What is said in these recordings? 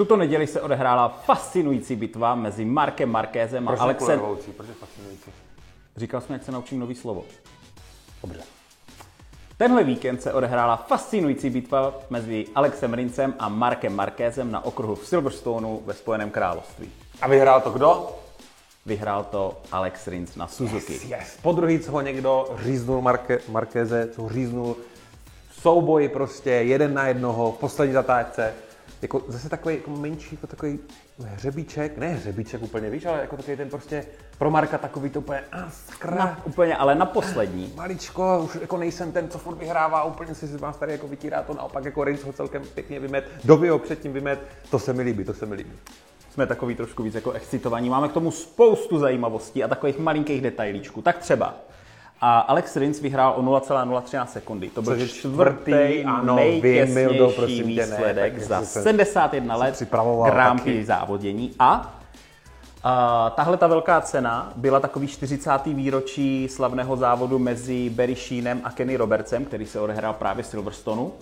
Tuto neděli se odehrála fascinující bitva mezi Markem Markézem a Alexem... Proč je fascinující? Říkal jsem, jak se naučím nový slovo. Dobře. Tenhle víkend se odehrála fascinující bitva mezi Alexem Rincem a Markem Markézem na okruhu v Silverstoneu ve Spojeném království. A vyhrál to kdo? Vyhrál to Alex Rins na Suzuki. Yes, yes. Po druhý, co ho někdo říznul Marke, Markéze, co ho říznul souboj prostě jeden na jednoho v poslední zatáčce. Jako zase takový jako menší, jako takový hřebíček, ne hřebíček úplně, víš, ale jako takový ten prostě pro Marka takový to úplně, a skra, Na, úplně, ale na poslední. maličko, už jako nejsem ten, co furt vyhrává, úplně si vás tady jako vytírá to, naopak jako Rins ho celkem pěkně vymet, doby ho předtím vymet, to se mi líbí, to se mi líbí. Jsme takový trošku víc jako excitovaní. Máme k tomu spoustu zajímavostí a takových malinkých detailíčků. Tak třeba. A Alex Rins vyhrál o 0,013 sekundy. To byl Což čtvrtý čtvrtý, ano, nejtěsnější prosím ne, výsledek tak za jsem se- 71 let Grand. Prix závodění. A a tahle ta velká cena byla takový 40. výročí slavného závodu mezi Barry Sheenem a Kenny Robertsem, který se odehrál právě v Silverstonu.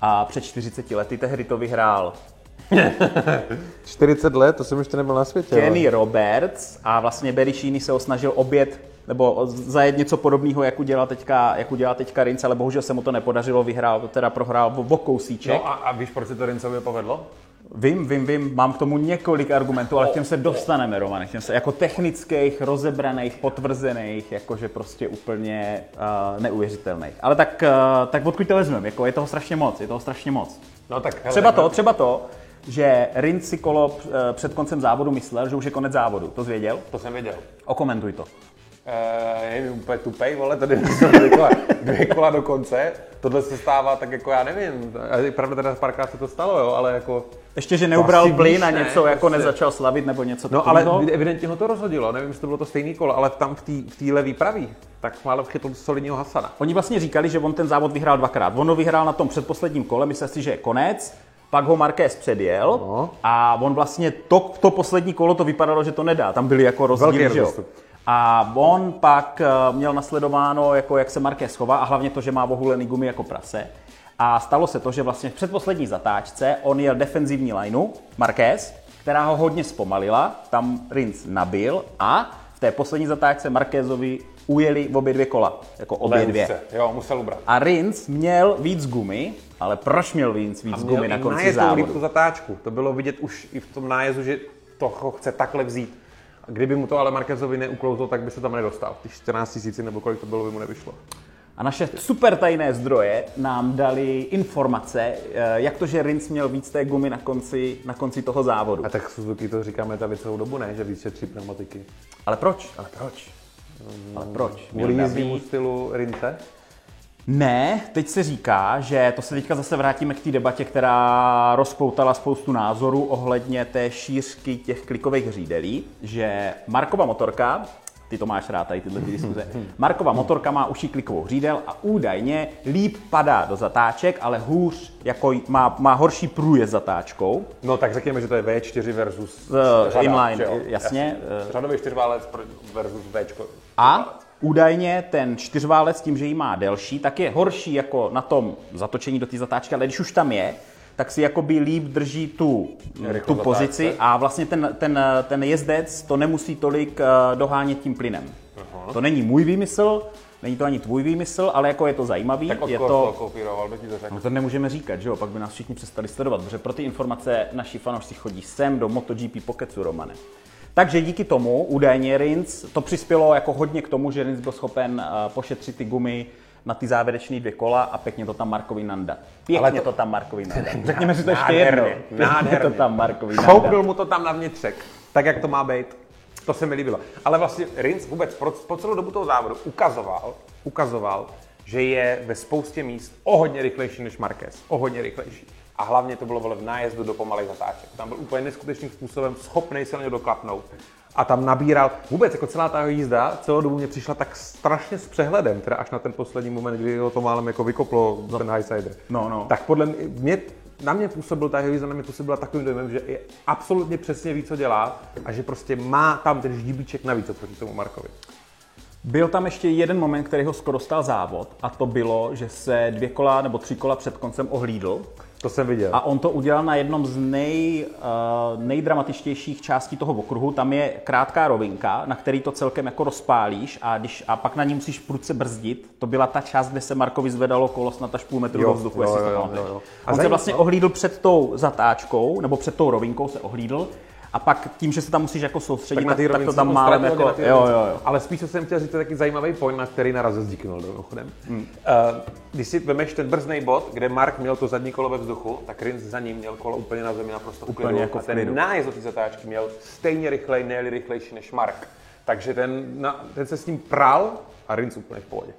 A před 40 lety tehdy to vyhrál 40 let, to jsem ještě nebyl na světě. Kenny Roberts a vlastně Barry Sheeny se ho snažil obět nebo zajet něco podobného, jak udělal teďka, jak udělal teďka Rins, ale bohužel se mu to nepodařilo, vyhrál, teda prohrál o kousíček. No a, a víš, proč se to Rincovi povedlo? Vím, vím, vím, mám k tomu několik argumentů, ale k těm se dostaneme, Roman, k těm se jako technických, rozebraných, potvrzených, jakože prostě úplně uh, neuvěřitelných. Ale tak, uh, tak odkud to vezmeme, jako je toho strašně moc, je toho strašně moc. No tak hele, Třeba to, třeba to, že Rins si kolo eh, před koncem závodu myslel, že už je konec závodu. To jsi věděl? To jsem věděl. Okomentuj to. Uh, nevím, úplně tupej, vole, tady dvě kola, dvě kola do konce. Tohle se stává tak jako já nevím. Pravda teda párkrát se to stalo, jo, ale jako... Ještě, že neubral asi plyn víš, a ne? něco jako Prostě- nezačal slavit nebo něco No ale takového. evidentně ho to rozhodilo, nevím, jestli to bylo to stejný kolo, ale tam v té v té levý pravý, tak málo chytl solidního Hasana. Oni vlastně říkali, že on ten závod vyhrál dvakrát. On ho vyhrál na tom předposledním kole, myslel si, že je konec, pak ho Marquez předjel No. a on vlastně to, to poslední kolo to vypadalo, že to nedá. Tam byly jako rozdíly, že jo. A on pak eh, měl nasledováno, jako jak se Marquez chová a hlavně to, že má ohulený gumy jako prase. A stalo se to, že vlastně v předposlední zatáčce on jel defenzivní lineu, Marquez, která ho hodně zpomalila, tam Rins nabil a v té poslední zatáčce Marquezovi ujeli obě dvě kola, jako obě dvě. Lehce, Jo, musel ubrat. A Rins měl víc gumy, ale proč měl Rins víc Měl gumy na konci líp tu závodu? zatáčku. To bylo vidět už i v tom nájezdu, že to chce takhle vzít. Kdyby mu to ale Marquezovi neuklouzlo, tak by se tam nedostal. Ty 14 tisíci nebo kolik to bylo, by mu nevyšlo. A naše super tajné zdroje nám dali informace, eh, jak to, že Rins měl víc té gumy na konci, na konci toho závodu. A tak Suzuki to říkáme tady celou dobu, ne? Že víc šetří pneumatiky. Ale proč? Ale proč? Ale proč? Kvůli jízdnímu stylu Rince? Ne, teď se říká, že to se teďka zase vrátíme k té debatě, která rozpoutala spoustu názorů ohledně té šířky těch klikových řídelí, že Markova motorka, ty to máš rád tady tyhle ty diskuze, Markova motorka má uší klikovou řídel a údajně líp padá do zatáček, ale hůř, jako má, má horší průjezd zatáčkou. No tak řekněme, že to je V4 versus Eh, řada, inline, jo? jasně, eh. Řadový čtyřválec versus Včko. A údajně ten čtyřválec tím, že ji má delší, tak je horší jako na tom zatočení do té zatáčky, ale když už tam je, tak si jakoby líp drží tu, Rychlo tu pozici zatáčce. a vlastně ten, ten, ten jezdec to nemusí tolik eh, dohánět tím plynem. To není můj výmysl, není to ani tvůj výmysl, ale jako je to zajímavý. Tak je to, kopíroval, by ti to řekl. No to nemůžeme říkat, že jo, pak by nás všichni přestali sledovat, protože pro ty informace naši fanoušci chodí sem do MotoGP Pokecu, Romane. Takže díky tomu údajně Rins, to přispělo jako hodně k tomu, že Rins byl schopen uh, pošetřit ty gumy na ty závěrečné dvě kola a pěkně to tam Markovi nanda. Pěkně Ale to, to- tam Markovi nanda. Řekněme si to ještě jedno. Nádherně, to tam Markovi nanda. Šoupnul mu to tam na vnitřek, tak jak to má být. To se mi líbilo. Ale vlastně Rins vůbec po, po celou dobu toho závodu ukazoval, ukazoval, že je ve spoustě míst o hodně rychlejší než Marquez. O hodně rychlejší. A hlavně to bylo vole v nájezdu do pomalých zatáček. Tam byl úplně neskutečným způsobem schopný se na něj doklapnout. A tam nabíral, vůbec jako celá ta jízda, celou dobu mě přišla tak strašně s přehledem, teda až na ten poslední moment, kdy ho to málem jako vykoplo ten highsider. No, no. Tak podle mě, mě na mě působil ta jeho jízda, na mě působila takovým dojmem, že je absolutně přesně ví, co dělá a že prostě má tam ten ždíbíček navíc oproti tomu Markovi. Byl tam ještě jeden moment, který ho skoro stal závod a to bylo, že se dvě kola nebo tři kola před koncem ohlídl To jsem viděl. A on to udělal na jednom z nej, uh, nejdramatičtějších částí toho okruhu. Tam je krátká rovinka, na který to celkem jako rozpálíš a, když, a pak na ní musíš prudce brzdit. To byla ta část, kde se Markovi zvedalo kolo snad až půl metru Jo, do vzduchu, jo, jestli jo, to jo, jo. A On se zajímavé- vlastně ohlídl před tou zatáčkou, nebo před tou rovinkou se ohlídl a pak tím, že se tam musíš jako soustředit, tak, tak, to tam málem jako, jo, jo, jo. Ale spíš, co jsem chtěl říct, to je taky zajímavý point, na který narazil s Díknul, mimochodem. Hmm. Uh, když si vemeš ten brzný bod, kde Mark měl to zadní kolo ve vzduchu, tak Rins za ním měl kolo úplně na zemi naprosto Úplně klidu. jako a ten nájezd do té zatáčky měl stejně rychlej, ne rychlejší než Mark. Takže ten, na, ten se s ním pral a Rins úplně v pohodě.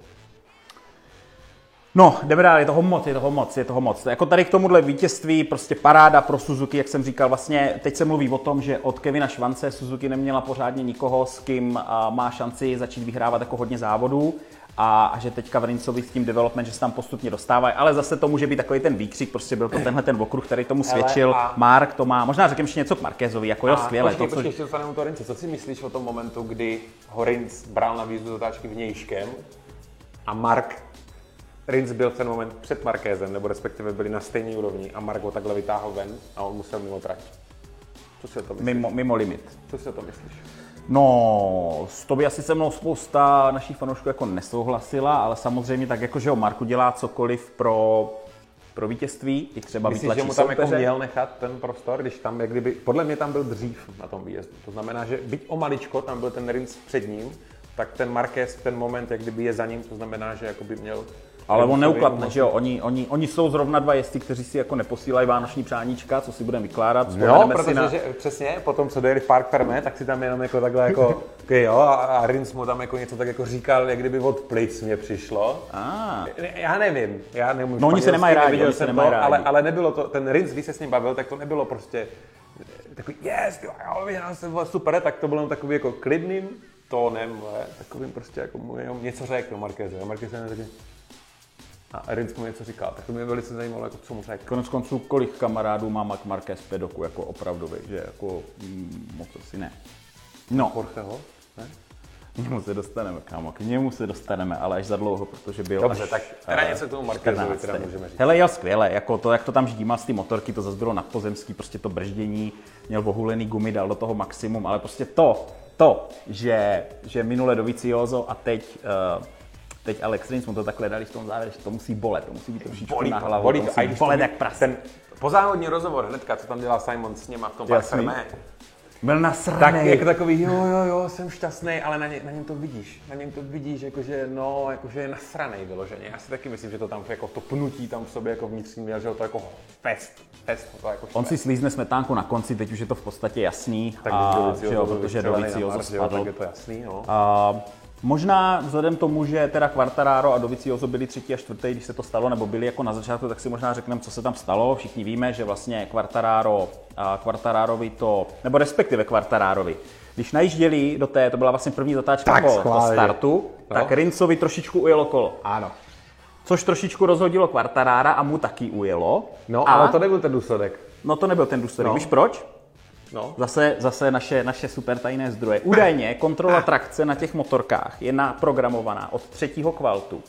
No, jdeme dál, je toho moc, je toho moc, je toho moc. Jako tady k tomuhle vítězství, prostě paráda pro Suzuki, jak jsem říkal, vlastně teď se mluví o tom, že od Kevina Švance Suzuki neměla pořádně nikoho, s kým má šanci začít vyhrávat jako hodně závodů a, a že teďka v Rincovi s tím development, že se tam postupně dostávají, ale zase to může být takový ten výkřik, prostě byl to tenhle ten okruh, který tomu svědčil. a- Mark to má, možná řekněme ještě něco k Markézovi, jako jo, A skvěle. Počkej, to, co, počkej, ještě dostaneme u toho Rince. Co si myslíš o tom momentu, kdy ho Rins bral na výjezdu zatáčky vnějškem a Mark Rins byl v ten moment před Markézem, nebo respektive byli na stejné úrovni a Mark ho takhle vytáhl ven a on musel mimo trať. Co si o tom myslíš? mimo, mimo limit. Co si o tom myslíš? No, s to by asi se mnou spousta našich fanoušků jako nesouhlasila, ale samozřejmě tak jako, že ho Marku dělá cokoliv pro, pro vítězství, i třeba Myslíš, že mu tam jako soupeře. měl nechat ten prostor, když tam, jak kdyby, podle mě tam byl dřív na tom výjezdu. To znamená, že byť o maličko tam byl ten Rins před ním, tak ten Marquez v ten moment, jak kdyby je za ním, to znamená, že jakoby měl Ale on umožnit- že jo? Oni, oni, oni jsou zrovna dva jezdci, kteří si jako neposílají vánoční přáníčka, co si budeme vykládat. No, si protože na... že, přesně, potom co dojeli v Park Ferme, tak si tam jenom jako takhle jako, okay, jo, a, a Rins mu tam jako něco tak jako říkal, jak kdyby od plic mě přišlo. Ah, Já nevím, já nemůžu No, oni se nemají rádi, oni se nemají rádi. ale, ale nebylo to, ten Rins, když se s ním bavil, tak to nebylo prostě takový, yes, jo, vyhrál jsem, super, tak to bylo takový jako klidným tónem, takovým prostě jako mu jenom něco řekl Markéze. A Markéz jenom řekl, a Rins mu něco říkal, tak to mě velice zajímalo, jako co mu řekl. konec konců, kolik kamarádů má Mark Marquez pedoku, jako opravdový, že jako mm, moc asi ne. No, Jorgeho, ne? K němu se dostaneme, kámo, k němu se dostaneme, ale až za dlouho, protože byl Dobře, až, tak teda eh, něco k tomu Marquezovi 14. teda můžeme říct. Hele, jel skvěle, jako to, jak to tam ždímal z ty motorky, to zase bylo nadpozemský, prostě to brždění, měl ohulený gumy, dal do toho maximum, ale prostě to, to, že, že minule do Vicioso a teď, uh, teď Alex Rins mu to takhle dali v tom závěru, že to musí bolet, to musí být trošičku Bolí na to, hlavu, bolí to to. musí A když bolet jak prase. Ten pozávodní rozhovor hnedka, co tam dělá Simon s něma v tom Jasný. Byl tak nasranej. jako takový, jo, jo, jo, jsem šťastný, ale na, ně, na něm to vidíš. Na něm to vidíš, jakože, no, jakože je nasranej vyloženě. Já si taky myslím, že to tam jako to pnutí tam v sobě jako vnitřní měl, že to jako fest, fest, to jako On si slízne smetánku na konci, teď už je to v podstatě jasný, tak a, že jo, protože do na jo, spadl. Tak je to jasný, no. A možná vzhledem tomu, že teda Quartararo a Dovizioso byli třetí a čtvrtý, když se to stalo, nebo byli jako na začátku, tak si možná řekneme, co se tam stalo. Všichni víme, že vlastně Quartararo, a Quartararovi to, nebo respektive Quartararovi, když najížděli do té, to byla vlastně první zatáčka Tak, po, po startu, No. tak Rincovi trošičku ujelo kolo. Ano. Což trošičku rozhodilo Quartarara a mu taky ujelo. No, a, ale to nebyl ten důsledek. No to nebyl ten důsledek. No. Víš proč? No. Zase, zase naše, naše super tajné zdroje. Údajně kontrola trakce na těch motorkách je naprogramovaná od třetího kvaltu.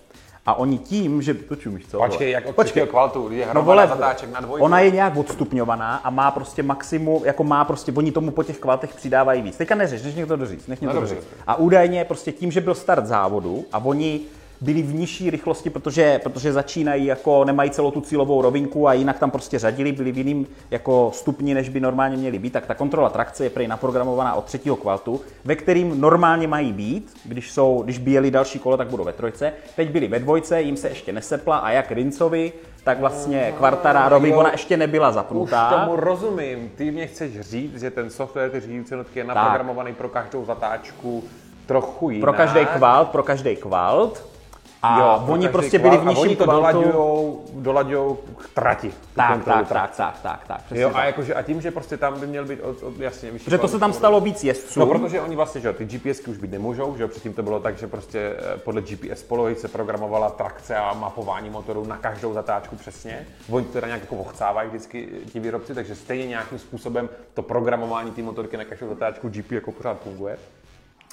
A oni tím, že... To čumíš, co? Počkej, jak od Počkej. kvaltu, je No vole, zatáček na dvojku. ona je nějak odstupňovaná a má prostě maximum, jako má prostě, oni tomu po těch kvaltech přidávají víc. Teďka neřeš, než mě to doříct, nech mě No to doříct. A údajně prostě tím, že byl start závodu a oni byli v nižší rychlosti, protože, protože začínají jako, nemají celou tu cílovou rovinku a jinak tam prostě řadili, byli v jiným jako stupni, než by normálně měli být, tak ta kontrola trakce je prej naprogramovaná od třetího kvaltu, ve kterým normálně mají být, když, jsou, když by jeli další kolo, tak budou ve trojce. Teď byli ve dvojce, jim se ještě nesepla a jak Rincovi, tak vlastně Quartararovi, ona ještě nebyla Už zapnutá. tomu rozumím. Ty mě chceš říct, že ten software, ty řídící jednotky je naprogramovaný pro každou zatáčku trochu jinak. Pro každý kvalt, pro každý kvalt. A Jo, oni prostě byli v nižším to dolaďujou, dolaďujou k trati. Tak, tak, tak, tak, tak, tak, přesně Jo, a, jakože, a tím, že prostě tam by měl být od, od jasně vyšší Protože to se tam stalo víc jezdců. No, protože oni vlastně, že ty GPSky už být nemůžou, že předtím to bylo tak, že prostě eh, podle GPS polohy se programovala trakce a mapování motoru na každou zatáčku přesně. Oni to teda nějak jako ochcávají vždycky eh, ti výrobci, takže stejně nějakým způsobem to programování té motorky na každou zatáčku GP jako pořád funguje.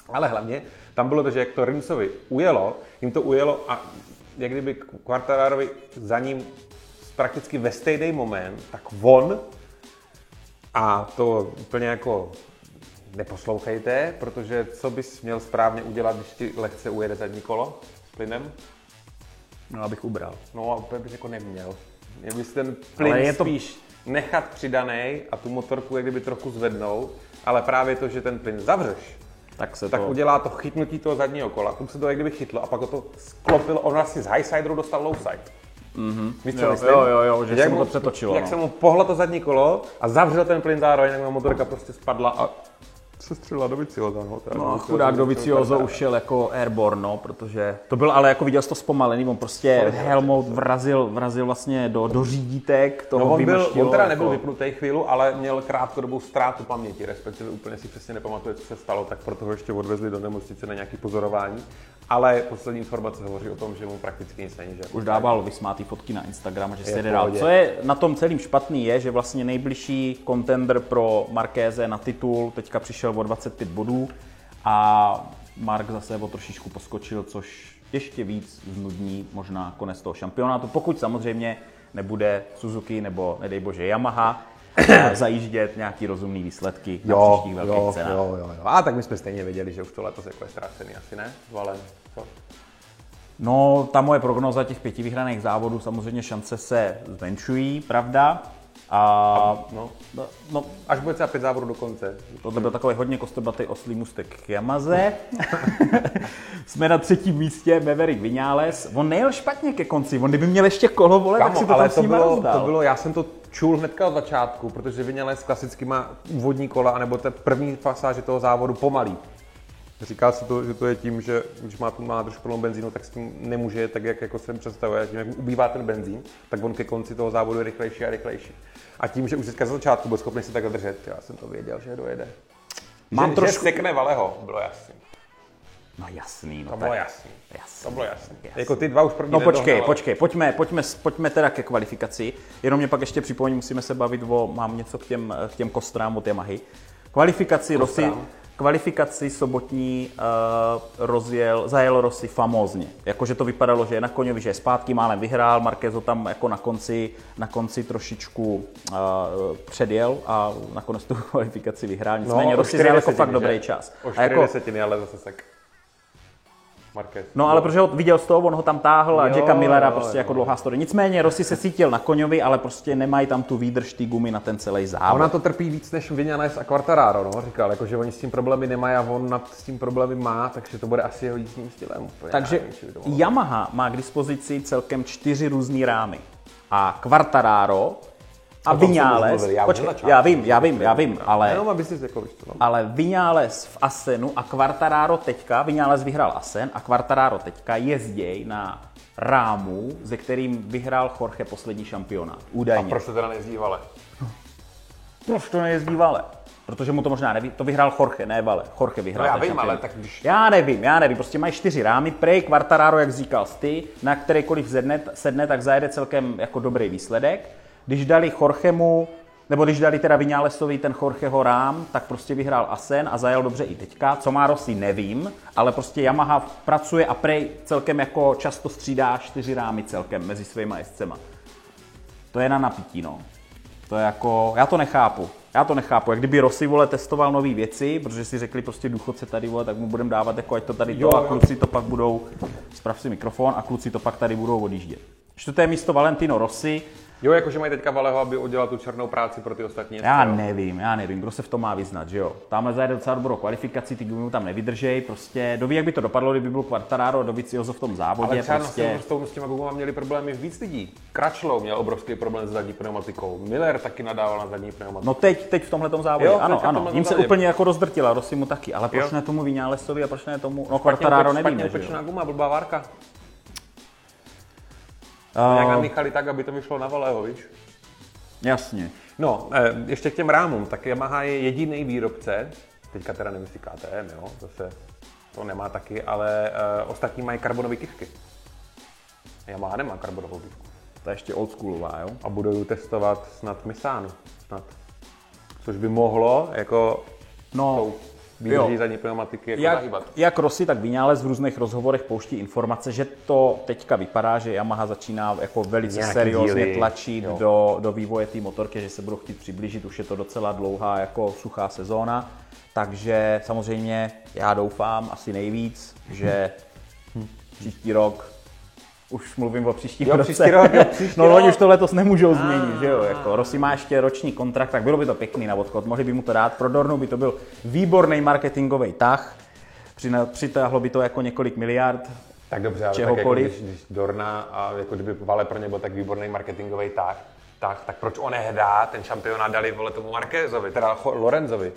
Ale hlavně tam bylo to, že jak to Rinsovi ujelo, jim to ujelo a jak kdyby Quartararovi za ním prakticky ve stejný moment, tak on, a to úplně jako neposlouchejte, protože co bys měl správně udělat, když ti lehce ujede zadní kolo s plynem? No, abych ubral. No a úplně bys jako neměl. Měl bys ten plyn Ale je to... to- spíš nechat přidaný a tu motorku jak kdyby trochu zvednout, ale právě to, že ten plyn zavřeš, Tak se tak to... udělá to chytnutí toho zadního kola, tomu se to jak kdyby chytlo a pak ho to sklopilo, on vlastně z high sideru dostal low side. Mm-hmm. Víš, co Jo, myslím? jo, jo, jo, že Jak se mu to přetočilo, Jak no. se mu pohlo to zadní kolo a zavřel ten plyn zároveň, tak mu motorka prostě spadla a se střelila do Vicioza. No, No a chudák Vicioza, do Viciozo už šel jako airborne, no, protože to byl, ale jako viděl jsi to zpomalený, on prostě helmout vrazil, vrazil vlastně do, do řídítek, toho No on, byl, on teda jako- nebyl vypnutý chvíli, ale měl krátkodobou ztrátu paměti, respektive úplně si přesně nepamatuje, co se stalo, tak proto ho ještě odvezli do nemocnice na nějaké pozorování. Ale poslední informace hovoří o tom, že mu prakticky nic není. Že Už dával vysmátý fotky na Instagram, že se jde dál. Co je na tom celým špatný je, že vlastně nejbližší contender pro Markéze na titul teďka přišel o 25 bodů a Mark zase o trošičku poskočil, což ještě víc znudní možná konec toho šampionátu, pokud samozřejmě nebude Suzuki nebo nedej bože Yamaha zajíždět nějaký rozumný výsledky na Jo, příštích velkých jo, cenách. jo, jo, jo. A tak my jsme stejně věděli, že už to letos jako je ztracený, asi ne? Valen, co? No, ta moje prognoza těch pěti vyhraných závodů, samozřejmě šance se zmenšují, pravda. A No. no, no Až bude třeba pět závodů do konce. to byl takový hodně kostrbatý oslý mustek k Yamaze. Jsme na třetím místě, Maverick Vinales. On nejel špatně ke konci, on kdyby měl ještě kolo, vole, tak si Kamo, to ale tam to bylo, to bylo, já jsem to čul hnedka od začátku, protože Vinales klasicky má úvodní kola, anebo té první pasáže toho závodu pomalý. Říká se to, že to je tím, že když má tu nádrž plnou benzínu, tak s tím nemůže jet tak, jak jako se představuje. Tím, jak ubývá ten benzín, tak on ke konci toho závodu je rychlejší a rychlejší. A tím, že už dneska z začátku byl schopný si takhle držet, já jsem to věděl, že dojede. Mám že, trošku- že sekne Valeho, bylo jasný. No jasný, no To tak. bylo jasný. jasný. To bylo jasný. Jasný. Jako ty dva už první No počkej, nedohnal, ale- počkej, pojďme, pojďme, pojďme teda ke kvalifikaci. Jenom mě pak ještě připomeň, musíme se bavit o, mám něco k těm, k těm kostrám od Yamahy. Kvalifikaci Rossi, Kostrám? Kvalifikaci sobotní uh, rozjel, zajel Rossi famózně. Jakože to vypadalo, že je na koňovi, že je zpátky, málem vyhrál, Marquez ho tam jako na konci, na konci trošičku uh, předjel a nakonec tu kvalifikaci vyhrál. Nicméně o Rossi zajel jako fakt dobrý čas. O A 4 jako, desetiny, ale zase sek. Marquez. No ale protože ho viděl z toho, on ho tam táhl a Jo, Jacka Millera jo, prostě jo. jako dlouhá story. Nicméně Rossi se cítil na koňovi, ale prostě nemají tam tu výdrž té gumy na ten celý závod. Ona to trpí víc než Vinales a Quartararo, no, říkal, jako, že oni s tím problémy nemají a on nad s tím problémy má, takže to bude asi jeho jízdním stylem. Úplně, Takže nevím. Yamaha má k dispozici celkem čtyři různý rámy. A Quartararo a Vinales, já počkej, já vím, já vím, já vím, ale Jenom aby no. ale Vinales v Asenu a Quartararo teďka, Vinales vyhrál Asen a Quartararo teďka jezděj na rámu, ze kterým vyhrál Jorge poslední šampionát. A Údajně. proč to teda nejezdí Vale? Proč to nejezdí Vale? Protože mu to možná neví, to vyhrál Jorge, ne Vale. Jorge vyhrál No já vím, šampionát. ale tak když- Já nevím, já nevím, prostě mají čtyři rámy, prej Quartararo, jak říkal ty, na kterýkoliv sedne, sedne, tak zajede celkem jako dobrý výsledek. Když dali Jorgemu, nebo když dali teda Vinalesovi ten Jorgeho rám, tak prostě vyhrál Asen a zajel dobře i teďka. Co má Rossi, nevím, ale prostě Yamaha pracuje a prej celkem jako často střídá čtyři rámy celkem mezi svýma jezdcema. To je na napití, no. To je jako, já to nechápu. Já to nechápu. Jak kdyby Rossi, vole, testoval nové věci, protože si řekli prostě důchodce tady, vole, tak mu budeme dávat jako ať to tady Jo, to a kluci to pak budou, sprav si mikrofon a kluci to pak tady budou odjíždět. Čtvrté místo Valentino Rossi, Jo, jakože mají teďka Valeho, aby udělal tu černou práci pro ty ostatní. já jo. nevím, já nevím, kdo se v tom má vyznat, že jo. Tamhle zajede docela dobrou kvalifikaci, ty gumy mu tam nevydržej, prostě, doví, jak by to dopadlo, kdyby byl Quartararo, Dovizioso v tom závodě, Ale třeba prostě. Silverstone s těma Gugama měli problémy víc lidí. Crutchlow měl obrovský problém s zadní pneumatikou. Miller taky nadával na zadní pneumatiku. No teď, teď v tomhle závodě, Jo, ano, ano, jim se závodě. úplně jako rozdrtila, Rossi mu taky, ale proč Jo. ne tomu Vinalesovi a proč ne tomu, no Quartararo nevíme, že jo. guma, blbá várka. Uh, Jak namíchali tak, aby to vyšlo na Valeho, víš? jasně. No, eh, ještě k těm rámům, tak Yamaha je jediný výrobce, teďka teda nemyslí KTM, jo, zase to nemá taky, ale uh, ostatní mají karbonové kyvky. Yamaha nemá karbonovou kyvku. To je ještě oldschoolová, jo? A budou ji testovat snad Misano, snad. Což by mohlo, jako No, tou vydrží Jo. zadní pneumatiky jako Jak, zahýbat. jak Rossi, tak Vinales v různých rozhovorech pouští informace, že to teďka vypadá, že Yamaha začíná jako velice Nějaký seriózně díly, tlačit jo. do, do vývoje té motorky, že se budou chtít přiblížit, už je to docela dlouhá jako suchá sezóna, takže samozřejmě já doufám asi nejvíc, že příští rok už mluvím o příštím Jo, roce. příští rok, jo, příští no, rok. oni už to letos nemůžou změnit, že jo? Jako Rossi má ještě roční kontrakt, tak bylo by to pěkný na odchod. Mohli by mu to dát. Pro Dornu by to byl výborný marketingový tah. Přitáhlo by to jako několik miliard. Tak dobře, ale tak jako když, když Dorna a jako kdyby Vale pro ně byl tak výborný marketingový tah, tak, tak proč on nehdá ten šampionát dali vole tomu Marquezovi, teda Lorenzovi.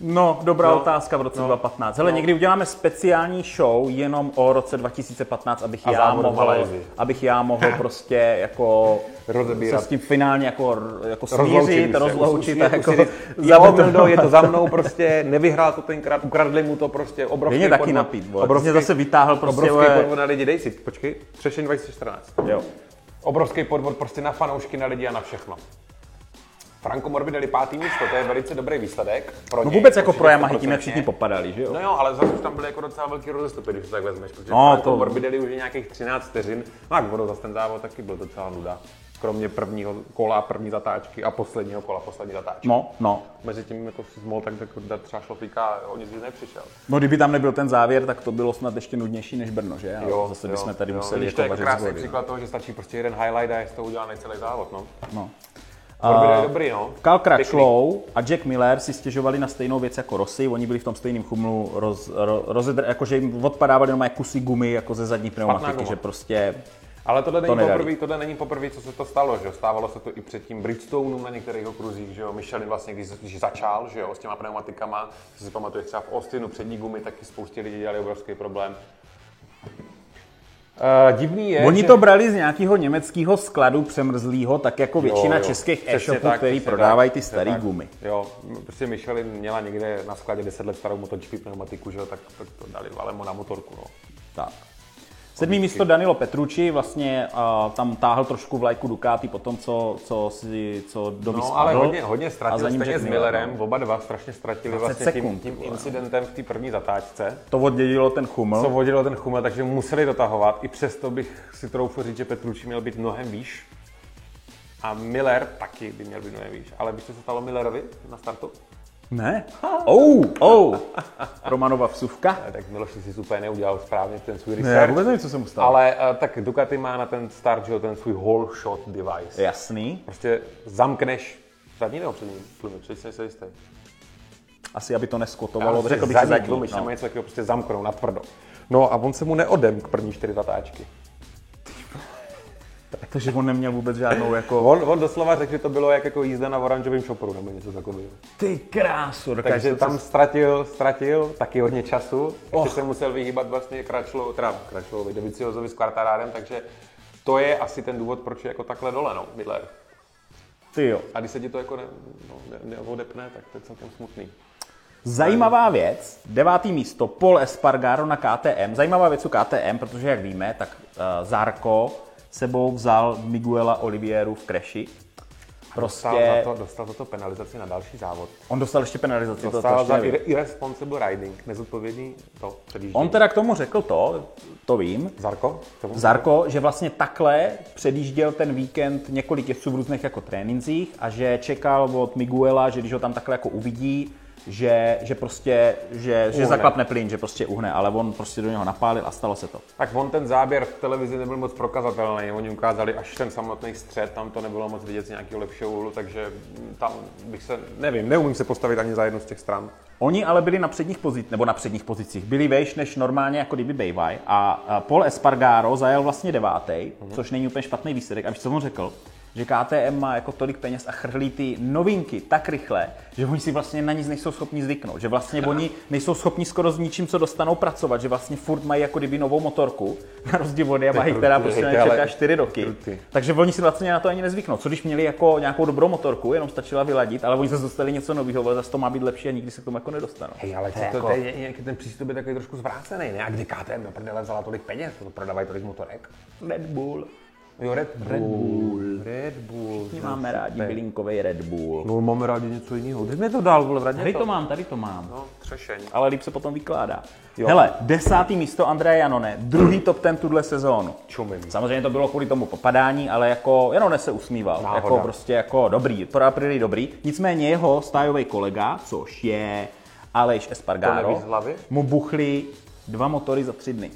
No, dobrá No, otázka v roce no, 2015. Hele, no. někdy uděláme speciální show jenom o roce 2015, abych A já mohl, abych já mohl prostě jako Rozebírat. se s tím finálně jako, jako smířit, rozloučit jako říct, Jo, Mildo, je to za mnou, prostě nevyhrál to tenkrát, ukradli mu to prostě, obrovský Mě taky podvod. napít, vole. Obrovský, zase vytáhl prostě, obrovský podvod na lidi, dej si, počkej, Třešení 2014. jo. Obrovský podvod prostě na fanoušky, na lidi a na všechno. Franco Morbidelli pátý místo, to je velice dobrý výsledek. Pro No něj, vůbec jako pro Yamahy, 100%. tím jak všichni popadali, že jo? No jo, ale zase už tam byly jako docela velký rozestupy, když to tak vezmeš, protože No, Franco to- Morbidelli už je nějakých 13 vteřin, no a ono zase ten závod taky byl docela nuda. Kromě prvního kola, první zatáčky a posledního kola, poslední zatáčky. No, no. Mezi tím jako smol, tak jako dát třeba šlofíka o nic víc nepřišel. No, kdyby tam nebyl ten závěr, tak to bylo snad ještě nudnější než Brno, že? Ale zase bychom tady museli Vidíš, to jako je vařit krásný příklad toho, že stačí prostě jeden highlight a je z toho udělaný celý závod, no. No. Je dobrý, no. Cal. Crutchlow a Jack Miller si stěžovali na stejnou věc jako Rossi, oni byli v tom stejném chumlu, roz, ro, rozedr, jakože jim odpadávaly jenom kusy gumy jako ze zadní pneumatiky, že prostě Ale tohle není, nedali. poprvé, tohle není poprvé, co se to stalo, že jo? Stávalo se to i před tím Bridgestone na některých okruzích, že jo? Michelin vlastně, když, když začal, že jo, s těma pneumatikama, co si pamatuješ třeba v Austinu přední gumy, taky spoustě lidí dělali obrovský problém. Uh, divný je, Oni že... to brali z nějakého německého skladu přemrzlého, tak jako většina Jo, jo. českých e-shopů, který prodávají ty staré gumy. Jo, prostě Michelin měla někde na skladě 10 let starou MotoGP pneumatiku, že jo, tak, tak to dali valemo na motorku, no. Tak. Sedmý místo Danilo Petrucci, vlastně uh, tam táhl trošku vlajku Ducati po tom, co, co, si, co do No, ale hodně, hodně a ztratil stejně s Miller, Millerem, no. oba dva strašně ztratili 20 vlastně tím, sekund, tím vole. incidentem v té první zatáčce. To oddědilo ten chuml. co vodilo ten chumel, takže museli dotahovat. I přesto bych si troufl říct, že Petrucci měl být mnohem výš. A Miller taky by měl být mnohem výš. Ale víš, co se stalo Millerovi na startu? Ne? Oh, oh. Romanova vsuvka. Eh, Tak Miloš si super neudělal správně ten svůj Ne, research. vůbec nevím, co se mu stalo. ale uh, tak Ducati má na ten start, že ten svůj whole shot device. Jasný. Prostě zamkneš zadní nebo přední tlumy, přesně se jistý. Asi, aby to neskotovalo. Řekl bych, že zadní. tlumič, no. nebo něco takového, prostě zamknou na tvrdo. No a on se mu neodem k první čtyři zatáčky. Takže on neměl vůbec žádnou jako... On, on doslova řekl, že to bylo jak jako jízda na oranžovém šoporu nebo něco takového. Ty krásu, Takže tam ztratil, ztratil taky hodně času. Ještě Och. se musel vyhýbat vlastně Kračlo, teda Kračlovi, Doviciozovi s Quartarárem, takže to je asi ten důvod, proč je jako takhle dole, no, Miller. Ty jo. A když se ti to jako ne, no, ne, neodepne, tak to je celkem smutný. Zajímavá věc, devátý místo, Paul Espargaro na KTM. Zajímavá věc u KTM, protože jak víme, tak uh, Zarko sebou vzal Miguela Olivieru v kreši. Dostal, Prostě za to, dostal za to penalizaci na další závod. on dostal ještě penalizaci. To, to Dostal ještě za nevím. irre- irresponsible riding, nezodpovědný to předjíždění. On teda k tomu řekl to, to vím, Zarko? Zarko, že vlastně takhle předjížděl ten víkend několik jezdců v různých jako trénincích a že čekal od Miguela, že když ho tam takhle jako uvidí, že, že prostě, že, že zaklapne plyn, že prostě uhne, ale on prostě do něho napálil a stalo se to. Tak on ten záběr v televizi nebyl moc prokazatelný, oni ukázali až ten samotný střed, tam to nebylo moc vidět z nějakého lepšího úhlu, takže tam bych se, nevím, neumím se postavit ani za jednu z těch stran. Oni ale byli na předních pozicích, nebo na předních pozicích, byli vejš než normálně jako kdyby bejvaj a Paul Espargaro zajel vlastně devátý, což není úplně špatný výsledek. A víš, co on řekl? Že KTM má jako tolik peněz a chrlí ty novinky tak rychle, že oni si vlastně na nic nejsou schopni zvyknout. Že vlastně oni nejsou schopni skoro s ničím, co dostanou pracovat. Že vlastně furt mají jako kdyby novou motorku, na rozdíl od Yamahy, krutý, která prostě nečeká 4 roky. krutý. Takže oni si vlastně na to ani nezvyknou. Co když měli jako nějakou dobrou motorku, jenom stačila vyladit, ale oni se dostali něco nového, ale zase to má být lepší a nikdy se k tomu jako nedostanou. Hej, ale To to, je to, jako- to je nějaký ten přístup je takový trošku zvrácený, ne? A kdy KTM do prdele vzala tolik peněz, to prodávají tolik motorek? Red Bull. Jo, Red Bull. Red Bull. Red Bull. My máme rádi bylinkový Red Bull. No, máme rádi něco jiného. Kde mi to dal, vole, vrátně Tady to mám, tady to mám. No, třešeň. Ale líp se potom vykládá. Jo. Hele, desátý místo Andreje Janone, druhý top ten tuhle sezónu. Čumím. Samozřejmě to bylo kvůli tomu popadání, ale jako Janone se usmíval. Náhoda. Jako prostě jako dobrý, pro Aprili dobrý. Nicméně jeho stájový kolega, což je Aleš Espargaro, To mu buchly dva motory za tři dny.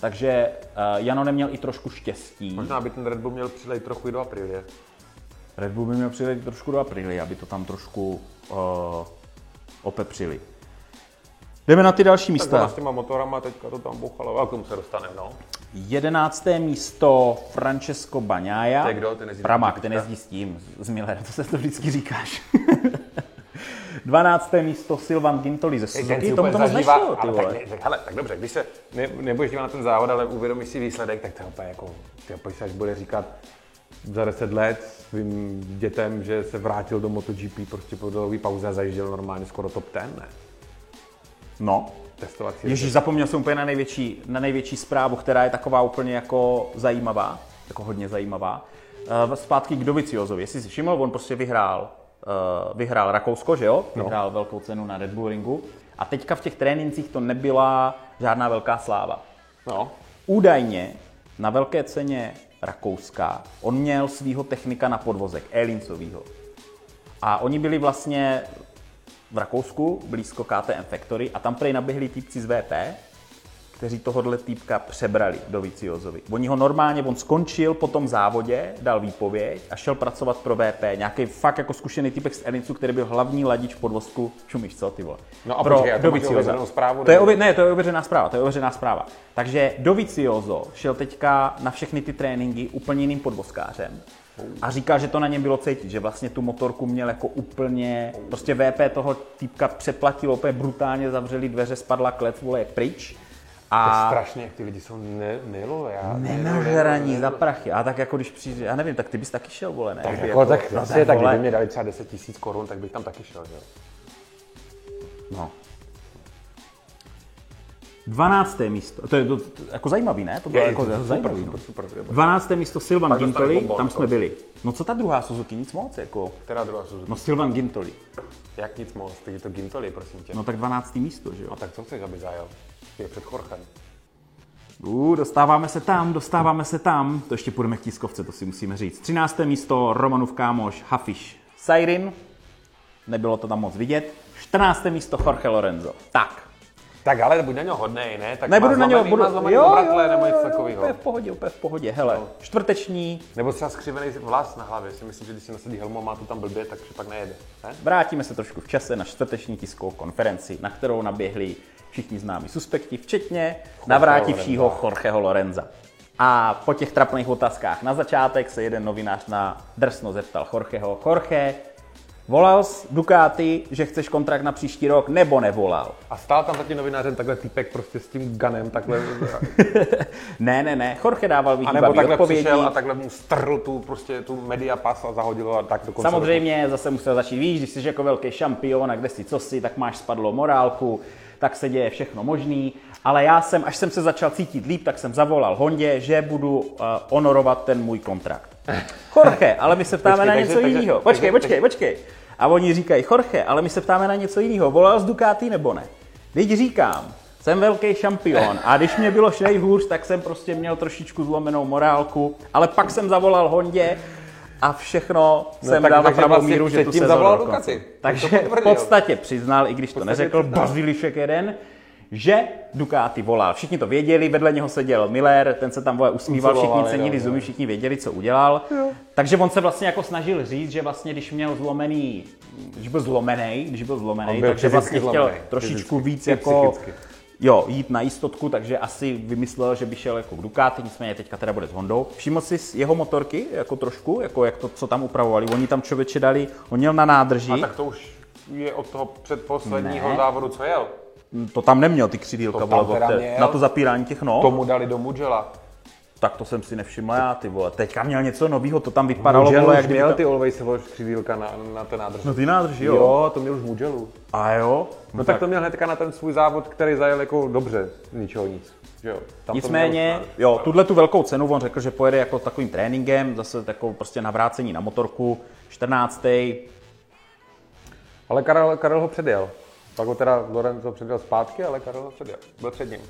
Takže uh, Jano neměl i trošku štěstí. Možná by ten Red Bull měl přilejt trochu i do Aprilie. Red Bull by měl přijet trošku do Aprily, aby to tam trošku uh, opepřili. Jdeme na ty další Tak místa. ona s těma motorama teďka to tam bouchalo. A k tomu se dostaneme, no. Jedenácté místo Francesco Bagnaia. To je kdo? Ten jezdí ten jezdí s tím, s Millerem, to se to vždycky říkáš. 12. místo Silvan Gintoli ze Suzuki, tomu to moc nešlo, ty ale tak, vole. ne, tak, hele, tak dobře, když se ne, nebudeš dívat na ten závod, ale uvědomíš si výsledek, tak to je úplně jako, ty až bude říkat za 10 let svým dětem, že se vrátil do MotoGP prostě po dlouhé pauze a zajížděl normálně skoro top 10, ne? No, Testovací. Ježíš, zapomněl jsem úplně na největší, na největší zprávu, která je taková úplně jako zajímavá, jako hodně zajímavá. Uh, zpátky k Doviciozovi. Jestli si všiml, on prostě vyhrál, vyhrál Rakousko, že jo? Vyhrál velkou cenu na Red Bull ringu. A teďka v těch trénincích to nebyla žádná velká sláva. No, Údajně na velké ceně Rakouska on měl svého technika na podvozek, Elincovýho. A oni byli vlastně v Rakousku, blízko KTM Factory, a tam prej naběhli týpci z VP, kteří tohohle týpka přebrali do Viciozovi. Oni ho normálně, on skončil po tom závodě, dal výpověď a šel pracovat pro VP. Nějaký fakt jako zkušený týpek z Elincu, který byl hlavní ladič podvozku. Čumíš, co ty vole? No a pro počkej, ověřenou zprávu, To je, ově- ne, to je ověřená zpráva, to je ověřená zpráva. Takže Doviciozo šel teďka na všechny ty tréninky úplně jiným podvozkářem. A říkal, že to na něm bylo cítit, že vlastně tu motorku měl jako úplně, prostě VP toho týpka přeplatilo úplně brutálně, zavřeli dveře, spadla klec, vole, pryč. A strašně, jak ty lidi jsou ne, nelojální. nenažraní za prachy. A tak jako když přijde, já nevím, tak ty bys taky šel, vole, ne? Tak, Kdyby jako, tak, no, tak vole, kdyby mě dali třeba 10 tisíc korun, tak bych tam taky šel, že? No. 12. místo, to je to, to, jako zajímavý, ne? To bylo Je, jako super, zajímavý. super, no. super, super. 12. místo Silvan Gintoli, tam jsme to. byli. No co ta druhá Suzuki, nic moc, jako. Která druhá Suzuki? No Silvan Gintoli. Jak nic moc, teď je to Gintoli, prosím tě. No tak 12. místo, že jo? No tak co chceš, aby zajel? Je před Chorchem. Uh, dostáváme se tam, dostáváme se tam. To ještě půjdeme k tiskovce, to si musíme říct. 13. místo Romanův kámoš Hafiš Sairin. Nebylo to tam moc vidět. 14. místo Jorge Lorenzo. Tak. Tak ale buď na něho hodnej, ne? Tak Nebudu na něho, budu, má zlomený obratle nebo něco takového. úplně v pohodě, úplně v pohodě. Hele, čtvrteční, Nebo třeba skřivený vlas na hlavě. Si myslím, že když si nasadí helmu a má to tam blbě, takže pak nejede. Ne? Vrátíme se trošku v čase na čtvrteční tiskovou konferenci, na kterou naběhli všichni známí suspekti, včetně navrátivšího Jorgeho Lorenza. A po těch trapných otázkách na začátek se jeden novinář na drsno zeptal Jorgeho. Jorge, volal jsi Ducati, že chceš kontrakt na příští rok, nebo nevolal? A stál tam za tím novinářem takhle týpek prostě s tím ganem, takhle. ne, ne, ne, Jorge dával A nebo takhle odpovědi. přišel a takhle mu strhl tu, prostě, tu media pas a zahodil ho a tak do konce. Samozřejmě zase musel začít, víš, když jsi jako velký šampion a kde si co si, tak máš spadlo morálku, tak se děje všechno možný. Ale já jsem, až jsem se začal cítit líp, tak jsem zavolal Hondě, že budu uh, honorovat ten můj kontrakt. Jorge, ale my se ptáme Počkej, na takže- něco takže- jiného. Počkej, takže- počkej, počkej. A oni říkají, Jorge, ale my se ptáme na něco jiného. Volal z Ducati nebo ne? Teď říkám, jsem velký šampion a když mě bylo nejhůř, tak jsem prostě měl trošičku zlomenou morálku, ale pak jsem zavolal Hondě a všechno No jsem tak- dal na pravou vlastně míru, že tu sezonu zavolal. Takže v podstatě přiznal, i když to neřekl, bazilišek jeden, že Ducati volal. Všichni to věděli, vedle něho seděl Miller, ten se tam vole usmíval, všichni cenili jo, zumy, jo. všichni věděli, co udělal. Takže on se vlastně jako snažil říct, že vlastně když měl zlomený, když byl zlomený, když byl zlomený, byl takže vlastně chtěl zlomený, trošičku fyzicky, víc jako psychicky. Jo, jít na jistotku, takže asi vymyslel, že by šel jako k Ducati, nicméně teďka teda bude s Hondou. Všiml jsi z jeho motorky, jako trošku, jako jak to, co tam upravovali. Oni tam člověče dali, on měl na nádrži, A tak to už je od toho předposledního Ne. závodu, co jel. To tam neměl ty křidílka, To tam vole, na to zapírání těch noh. Tomu dali do Mugello. Tak to jsem si nevšiml já, ty vole. Teďka měl něco nového, to tam vypadalo, Mugello vole, jak měl to... ty Always Watch křivílka na, na ten nádrž. No ty nádrž, jo. jo, to měl už Mugello. A jo? No tak to měl hnedka na ten svůj závod, který zajel jako dobře, z ničeho nic. Jo? Tam to Nicméně, jo, tuhle tu velkou cenu on řekl, že pojede jako takovým tréninkem, zase takovou prostě navrácení na motorku, 14. Ale Karel, Karel ho předjel. Pak ho teda Lorenzo předjel zpátky, ale Karel ho předjel. Byl před ním.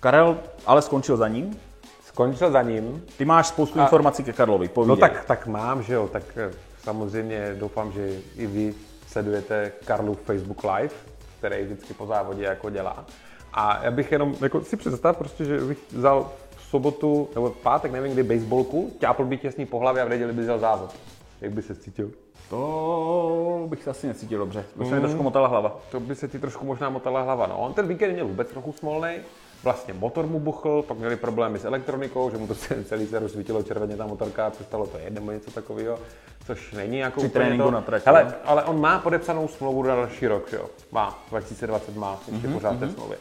Karel ale skončil za ním. Skončil za ním. Ty máš spoustu informací ke Karlovi, povídej. No tak, tak mám, že jo, tak eh, samozřejmě doufám, že i vy sledujete Karlův Facebook Live, který vždycky po závodě jako dělá. A já bych jenom jako si představ prostě, že bych vzal v sobotu nebo v pátek, nevím kdy, baseballku, ťápl by těsný po hlavě a v neděli by vzal závod. Jak by se cítil? To bych se asi necítil dobře. To Mm. se mi trošku motala hlava. To by se ti trošku možná motala hlava. No, on ten víkend měl vůbec trochu smolnej. Vlastně motor mu buchl, pak měli problémy s elektronikou, že mu to celý se rozsvítilo červeně ta motorka a přestalo to jet nebo něco takového, což není jako Při úplně tréninku to. na trati, Hele, jo? ale on má podepsanou smlouvu na další rok, že jo? Má, 2020 má, ještě Mhm, mm-hmm, pořád mm-hmm. té smlouvě.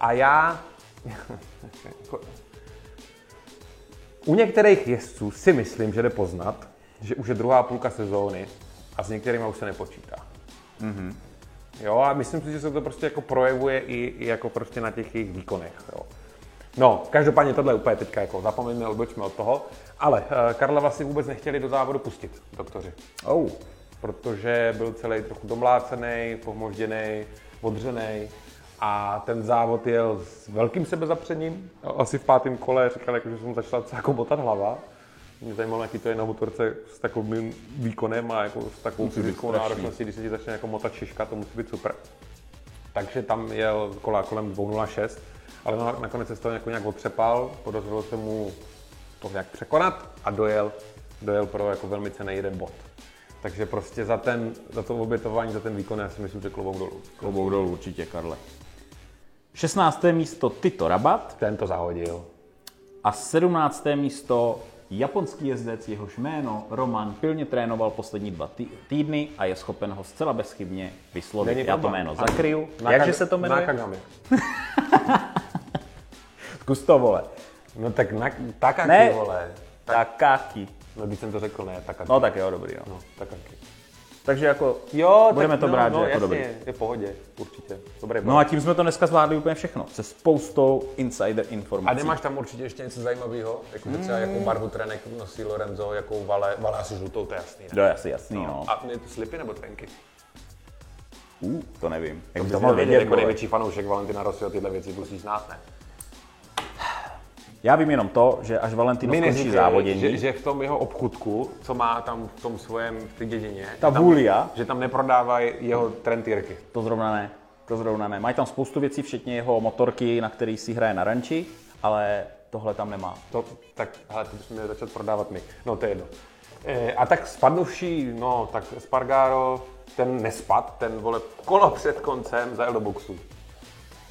A já, jako- u některých jezdců si myslím, že jde poznat, že už je druhá půlka sezóny a s některými už se nepočítá. Jo, a myslím si, že se to prostě jako projevuje i, i jako prostě na těch jejich výkonech. Jo. No, každopádně tohle je úplně teďka jako zapomeňme, odbočme od toho. Ale uh, Karla vlastně vůbec nechtěli do závodu pustit, doktoři. Oh. Protože byl celý trochu domlácený, pohmožděný, odřený. A ten závod jel s velkým sebezapřením. Asi v pátém kole říkal, jako, že se mu začala jako botat hlava. Mě zajímalo, jaký to je na motorce s takovým výkonem a jako s takovou fyzickou náročností, když se ti začne jako motat šiška, to musí být super. Takže tam jel kola kolem 2.06, ale na- nakonec se z toho jako nějak otřepal, podařilo se mu to nějak překonat a dojel, dojel pro jako velmi cený jeden bod. Takže prostě za, ten, za to obětování, za ten výkon, já si myslím, že klobouk dolů. Klobouk dolů určitě, Karle. 16. místo Tito Rabat Ten to zahodil. a 17. místo japonský jezdec, jehož jméno Roman pilně trénoval poslední dva tý- týdny a je schopen ho zcela bezchybně vyslovit. Není Já to jméno zakryju. Jakže se to jmenuje? Nakagami. Zkus to, vole. No tak na, takaki, Ne. vole. Takaki. No když jsem to řekl, ne, takaki. No tak jo, dobrý, no. no takaki. Takže jako, Jo, Budeme tak, to no, brát, no, že jako jasně, dobrý. je v pohodě, určitě. Dobrý no a tím jsme to dneska zvládli úplně všechno. Se spoustou insider A informací. nemáš tam určitě ještě něco zajímavého? Jako že třeba jakou barvu trenek nosí Lorenzo, jakou vale, vale asi žlutou, to je jasný. Ne? To je asi jasný, no. A je to slipy nebo trenky? Uh, to nevím. Jak To to bys mohl měl vědět, vědět, jako největší fanoušek Valentina Rossi, tyhle věci musíš znát, ne? Já vím jenom to, že až Valentino Mi skončí neříkej, závodění, že, že, v tom jeho obchudku, co má tam v tom svém v té dědině, ta že tam, vůlia, že tam neprodávají jeho trentýrky. to zrovna ne. To zrovna ne. Mají tam spoustu věcí, včetně jeho motorky, na který si hraje na ranči, ale tohle tam nemá. To, tak, hele, to bychom měli začít prodávat my. No, to je jedno. E, a tak spadnuvší, no, tak Spargaro, ten nespad, ten vole kolo před koncem zajel do boxu.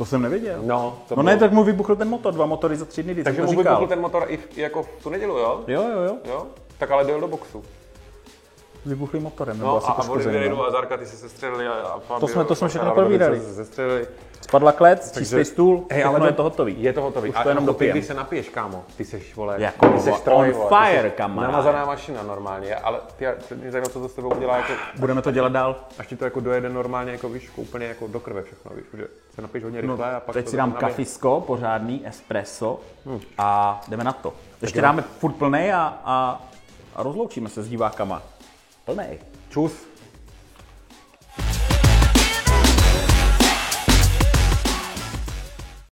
To jsem nevěděl. No, to No bylo- ne, tak mu vybuchl ten motor, dva motory za tři dny, Takže mu říkal. vybuchl ten motor i, v, jako v tu nedělu, jo? Jo, jo, jo. Jo? Tak ale dojel do boxu. Vybuchlý motorem, nebo No asi a, a poškozený. Olivier no. a Zarka, ty se sestřelili a, a To jsme- to jsme všechno probírali. se sestřelili. Spadla klec, čistý stůl, Hej, ale je to hotový. Je to hotový. Už to jenom jako ty, když se napiješ, kámo, ty seš, vole, Jako, ty seš on stroj, vole, fire, kamaráde. Namazaná mašina normálně, ale ty, ty mě zajímalo, co to s tebou udělá, jako, Budeme to dělat dál. až ti to jako dojede normálně, jako víš, jako úplně jako do krve všechno, víš, že se napiješ hodně rychle a pak No, Teď si dám nabije. kafisko, pořádný espresso a jdeme na to. Ještě dáme furt plnej a, a, a rozloučíme se s divákama. Plnej. Čus.